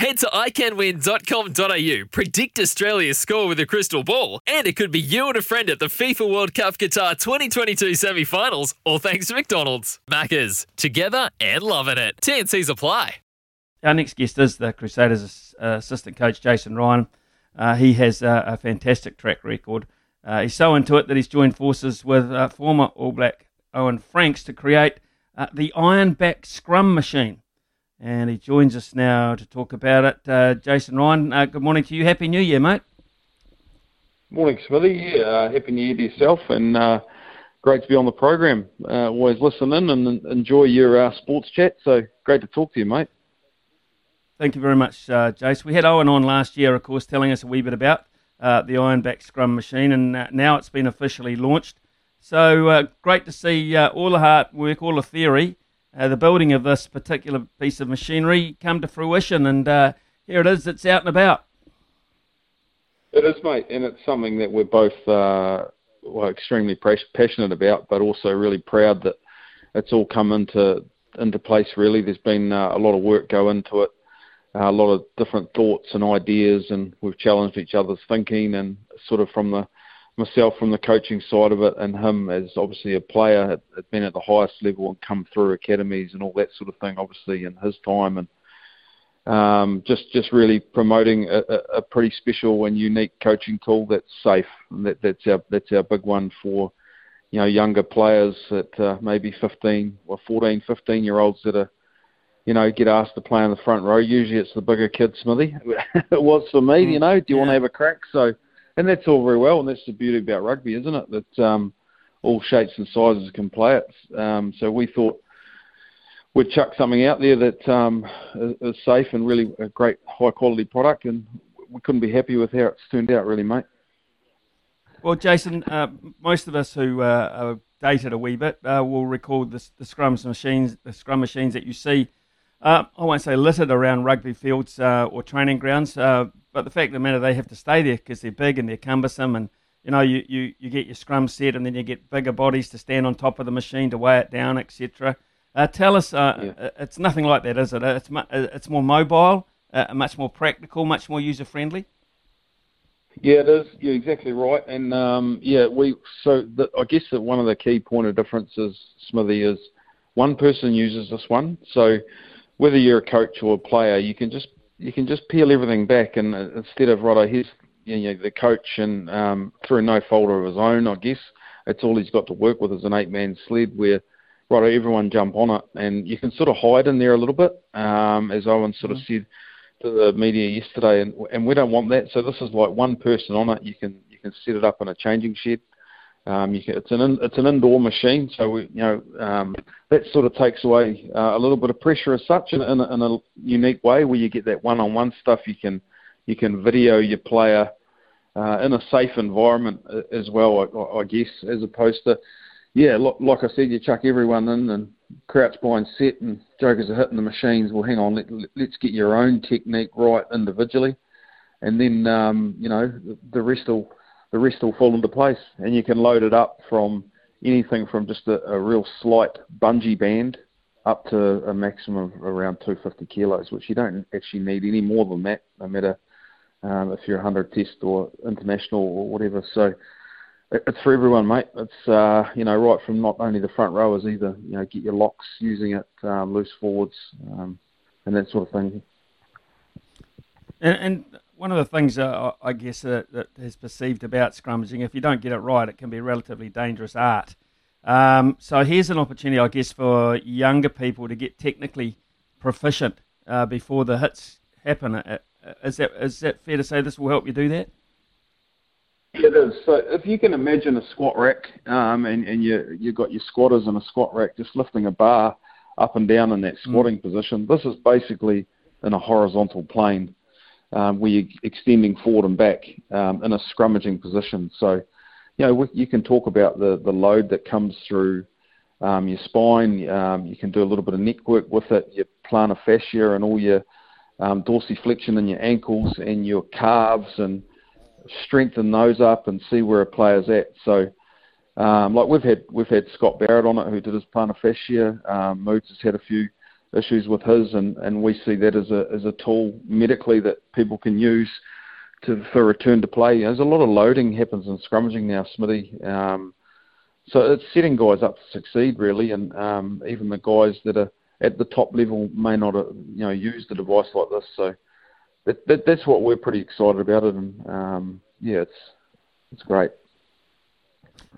Head to iCanWin.com.au, predict Australia's score with a crystal ball, and it could be you and a friend at the FIFA World Cup Qatar 2022 semi finals, all thanks to McDonald's. Maccas, together and loving it. TNCs apply. Our next guest is the Crusaders assistant coach, Jason Ryan. Uh, he has uh, a fantastic track record. Uh, he's so into it that he's joined forces with uh, former All Black Owen Franks to create uh, the Ironback Scrum Machine. And he joins us now to talk about it. Uh, Jason Ryan, uh, good morning to you. Happy New Year, mate. Morning, Smithy. Uh, happy New Year to yourself, and uh, great to be on the program. Uh, always listen in and enjoy your sports chat. So great to talk to you, mate. Thank you very much, Jace. We had Owen on last year, of course, telling us a wee bit about the Ironback Scrum Machine, and now it's been officially launched. So uh, great to see uh, all the hard work, all the theory, uh, the building of this particular piece of machinery come to fruition, and uh, here it is. It's out and about. It is, mate, and it's something that we're both uh, well, extremely passionate about, but also really proud that it's all come into into place. Really, there's been uh, a lot of work go into it, a lot of different thoughts and ideas, and we've challenged each other's thinking, and sort of from the myself from the coaching side of it, and him as obviously a player, had, had been at the highest level and come through academies and all that sort of thing, obviously in his time, and um, just just really promoting a, a, pretty special and unique coaching tool that's safe. And that, that's our that's our big one for you know younger players at uh, maybe 15 or 14, 15 year olds that are you know, get asked to play in the front row. Usually it's the bigger kids, Smithy. it was for me, you know, do you yeah. want to have a crack? So and that's all very well, and that's the beauty about rugby, isn't it? That um, all shapes and sizes can play it. Um, so we thought we'd chuck something out there that um, is, safe and really a great high quality product, and we couldn't be happy with how it's turned out, really, mate. Well, Jason, uh, most of us who uh, are dated a wee bit uh, will recall the, the scrum machines, the scrum machines that you see. Uh, I won't say littered around rugby fields uh, or training grounds, uh, but the fact of the matter, they have to stay there because they're big and they're cumbersome. And, you know, you, you, you get your scrum set and then you get bigger bodies to stand on top of the machine to weigh it down, etc. Uh, tell us, uh, yeah. Uh, it's nothing like that, is it? Uh, it's, mu- uh, it's more mobile, uh, much more practical, much more user friendly. Yeah, it is. You're exactly right. And um, yeah, we so the, I guess that one of the key point of differences, Smithy, is one person uses this one. So whether you're a coach or a player, you can just you can just peel everything back, and uh, instead of right, here's you know the coach, and um, through no fault of his own, I guess it's all he's got to work with is an eight-man sled where right, everyone jump on it, and you can sort of hide in there a little bit, um, as Owen sort mm-hmm. of said to the media yesterday, and and we don't want that. So this is like one person on it. You can you can set it up in a changing shed. Um, can, it's an in, it's an indoor machine, so we, you know um, that sort of takes away uh, a little bit of pressure as such in, in, a, in a unique way, where you get that one-on-one stuff. You can you can video your player uh, in a safe environment uh, as well, I, I guess, as opposed to yeah, like I said, you chuck everyone in and crouch behind set and jokers are hitting the machines. Well, hang on, let, let's get your own technique right individually, and then um, you know the, the rest will the rest will fall into place, and you can load it up from anything from just a, a real slight bungee band up to a maximum of around 250 kilos, which you don't actually need any more than that, no matter um, if you're a 100 test or international or whatever. So it's for everyone, mate. It's uh, you know right from not only the front rowers either. You know, get your locks using it, um, loose forwards, um, and that sort of thing. And, and one of the things uh, I guess uh, that is perceived about scrummaging, if you don't get it right, it can be a relatively dangerous art. Um, so here's an opportunity, I guess, for younger people to get technically proficient uh, before the hits happen. Uh, uh, is that is that fair to say? This will help you do that. It is. So if you can imagine a squat rack, um, and and you you got your squatters in a squat rack just lifting a bar up and down in that mm. squatting mm. position. This is basically in a horizontal plane um, where you're extending forward and back um, in a scrummaging position. So, you know, you can talk about the, the load that comes through um, your spine. Um, you can do a little bit of neck work with it, your plantar fascia and all your um, dorsiflexion in your ankles and your calves and strengthen those up and see where a player's at. So, um, like we've had we've had Scott Barrett on it who did his plantar fascia. Um, has had a few issues with his, and, and we see that as a as a tool medically that people can use to for return to play. There's a lot of loading happens in scrummaging now, Smithy. Um, so it's setting guys up to succeed really, and um, even the guys that are at the top level may not have, you know use the device like this. So that, that, that's what we're pretty excited about it, and um, yeah, it's it's great.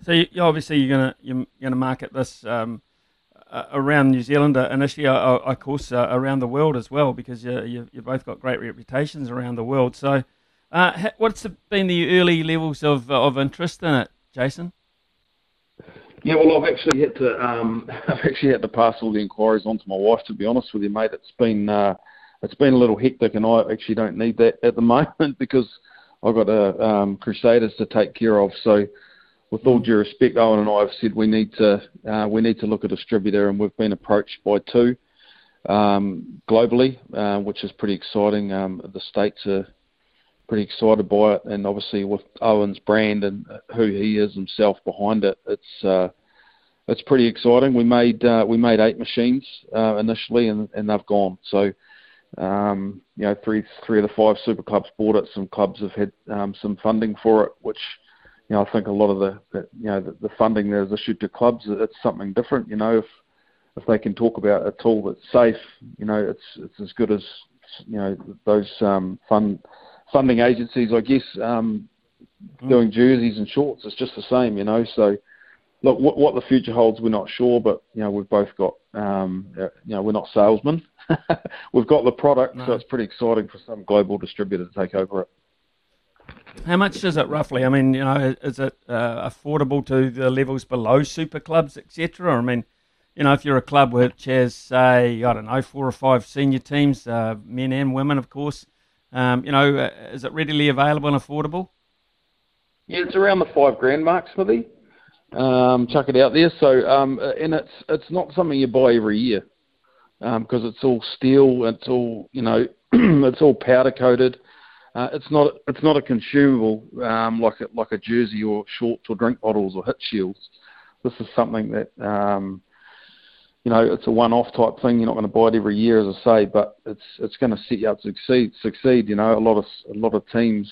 So you, obviously you're gonna you're gonna market this um, uh, around New Zealand uh, initially, uh, uh, of course, uh, around the world as well, because you you you both got great reputations around the world. So, uh, what's been the early levels of of interest in it, Jason? Yeah, well, I've actually had to um, I've actually had to pass all the inquiries on to my wife. To be honest with you, mate, it's been it's been a little hectic, and I actually don't need that at the moment because I've got a um, Crusaders to take care of. So with all due respect, Owen and I have said we need to uh, we need to look at a distributor, and we've been approached by two um, globally, uh, which is pretty exciting. Um, the states are pretty excited by it, and obviously with Owen's brand and who he is himself behind it, it's uh, it's pretty exciting. We made uh, we made eight machines uh, initially, and, and they've gone. So um, you know, three three of the five super clubs bought it. Some clubs have had um, some funding for it, which you know, I think a lot of the, the you know the, the funding that is issued to clubs, it's something different. You know, if if they can talk about a tool that's safe, you know, it's it's as good as you know those um, fund funding agencies, I guess, um, mm. doing jerseys and shorts. It's just the same, you know. So, look, what, what the future holds, we're not sure, but you know, we've both got, um, uh, you know, we're not salesmen. we've got the product, no. so it's pretty exciting for some global distributor to take over it. How much is it roughly? I mean, you know, is it uh, affordable to the levels below super clubs, etc.? I mean, you know, if you're a club which has, say, I don't know, four or five senior teams, uh, men and women, of course, um, you know, uh, is it readily available and affordable? Yeah, it's around the five grand mark, Smithy. Um, chuck it out there. So, um, and it's it's not something you buy every year because um, it's all steel. It's all you know. it's all powder coated. Uh, it's not it's not a consumable um, like a, like a jersey or shorts or drink bottles or hit shields. This is something that um, you know it's a one-off type thing. You're not going to buy it every year, as I say, but it's it's going to set you up to succeed. Succeed. You know, a lot of a lot of teams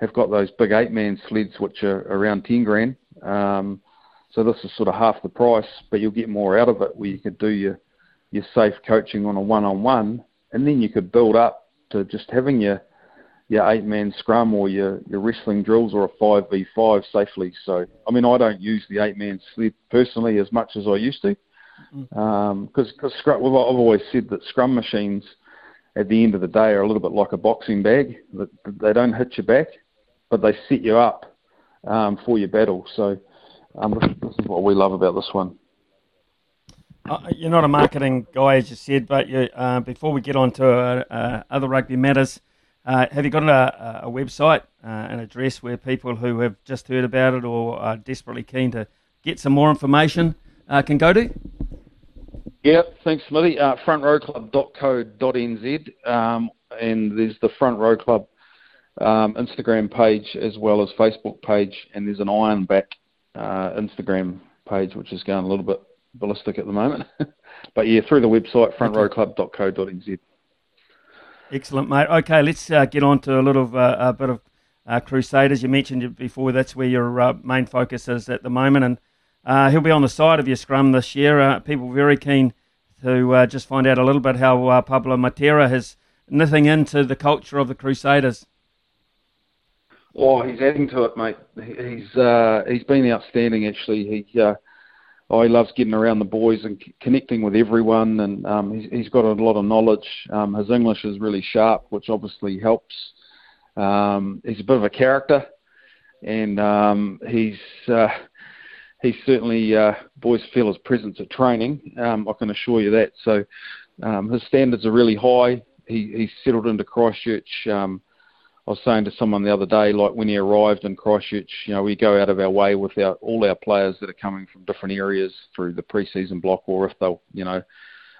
have got those big eight-man sleds which are around ten grand. Um, so this is sort of half the price, but you'll get more out of it where you could do your your safe coaching on a one-on-one, and then you could build up to just having your your eight man scrum or your, your wrestling drills or a 5v5 safely. So, I mean, I don't use the eight man sled personally as much as I used to. Because mm-hmm. um, cause scrum, well, I've always said that scrum machines at the end of the day are a little bit like a boxing bag. They don't hit your back, but they set you up um, for your battle. So, um, this, this, is what we love about this one. Uh, you're not a marketing guy, as you said, but you, uh, before we get on to uh, uh other rugby matters, uh, have you got a, a website, uh, an address where people who have just heard about it or are desperately keen to get some more information uh, can go to? Yeah, thanks, Smithy. Uh, frontrowclub.co.nz, um, and there's the Front Row Club um, Instagram page as well as Facebook page, and there's an Ironback uh, Instagram page which is going a little bit ballistic at the moment. but yeah, through the website frontrowclub.co.nz. Excellent, mate. Okay, let's uh, get on to a little uh, a bit of uh, Crusaders. You mentioned before that's where your uh, main focus is at the moment, and uh, he'll be on the side of your scrum this year. Uh, people very keen to just find out a little bit how Pablo Matera is knitting into the culture of the Crusaders. Oh, he's adding to it, mate. He's he's been outstanding. Actually, he oh, he loves getting around the boys and c- connecting with everyone, and um, he's, he's got a lot of knowledge. Um, his English is really sharp, which obviously helps. Um, he's a bit of a character, and um, he's uh, he's certainly uh, boys feel his presence at training. Um, I can assure you that. So um, his standards are really high. He, he's settled into Christchurch. Um, I was saying to someone the other day, like when he arrived in Christchurch, you know, we go out of our way with our, all our players that are coming from different areas through the pre-season block, or if they'll, you know,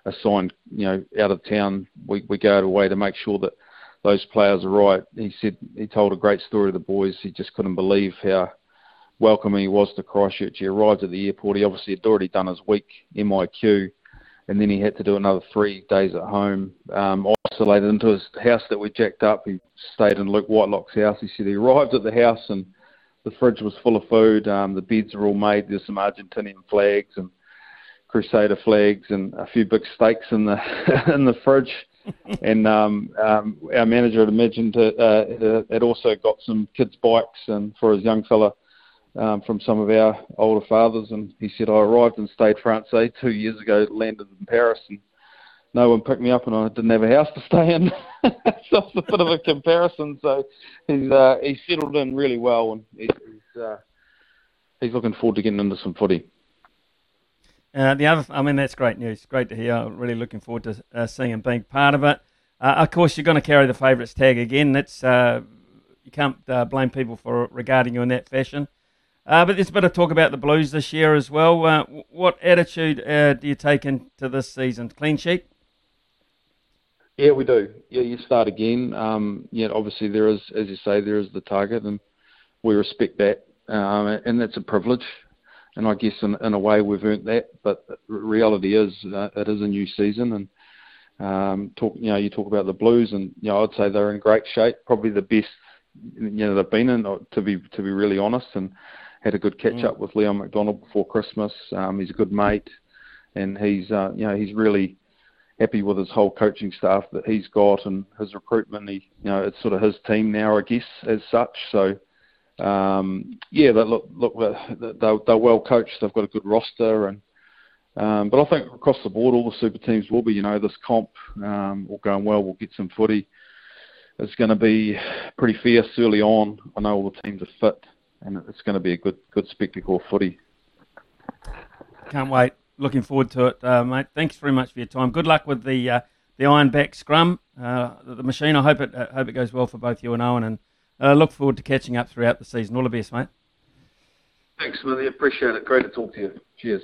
assigned, you know, out of town, we we go out of way to make sure that those players are right. He said he told a great story to the boys. He just couldn't believe how welcoming he was to Christchurch. He arrived at the airport. He obviously had already done his week MIQ and then he had to do another three days at home, um, isolated into his house that we jacked up. He stayed in Luke Whitelock's house. He said he arrived at the house and the fridge was full of food. Um, the beds are all made. There's some Argentinian flags and Crusader flags and a few big steaks in the in the fridge. and um, um, our manager had imagined it, uh, it also got some kids' bikes and for his young fella um, from some of our older fathers, and he said I arrived in Stade Francais two years ago, landed in Paris, and no one picked me up, and I didn't have a house to stay in. so it's a bit of a comparison. So he's uh, he's settled in really well, and he's uh, he's looking forward to getting into some footy. Uh, the other, I mean, that's great news. Great to hear. I'm really looking forward to uh, seeing him being part of it. Uh, of course, you're going to carry the favourites tag again. That's uh, you can't uh, blame people for regarding you in that fashion. Uh, but there's a bit of talk about the Blues this year as well. Uh, what attitude uh, do you take into this season? Clean sheet? Yeah, we do. Yeah, you start again. Um, obviously there is, as you say, there is the target, and we respect that, um, and that's a privilege. And I guess in, in a way we've earned that. But reality is, uh, it is a new season, and um, talk. You know, you talk about the Blues, and you know, I'd say they're in great shape. Probably the best you know they've been in, to be to be really honest, and had a good catch mm. up with Leon MacDonald before Christmas. Um, he's a good mate, and he's uh, you know he's really happy with his whole coaching staff that he's got and his recruitment. He you know it's sort of his team now, I guess, as such. So um, yeah, but look look they're, they're well coached. They've got a good roster and. Um, but I think across the board, all the super teams will be. You know, this comp um, all going well. We'll get some footy. It's going to be pretty fierce early on. I know all the teams are fit and it's going to be a good good spectacle of footy. Can't wait. Looking forward to it, uh, mate. Thanks very much for your time. Good luck with the uh, the Ironback scrum, uh, the, the, machine. I hope it uh, hope it goes well for both you and Owen, and uh, look forward to catching up throughout the season. All the best, mate. Thanks, Smithy. Appreciate it. Great to talk to you. Cheers.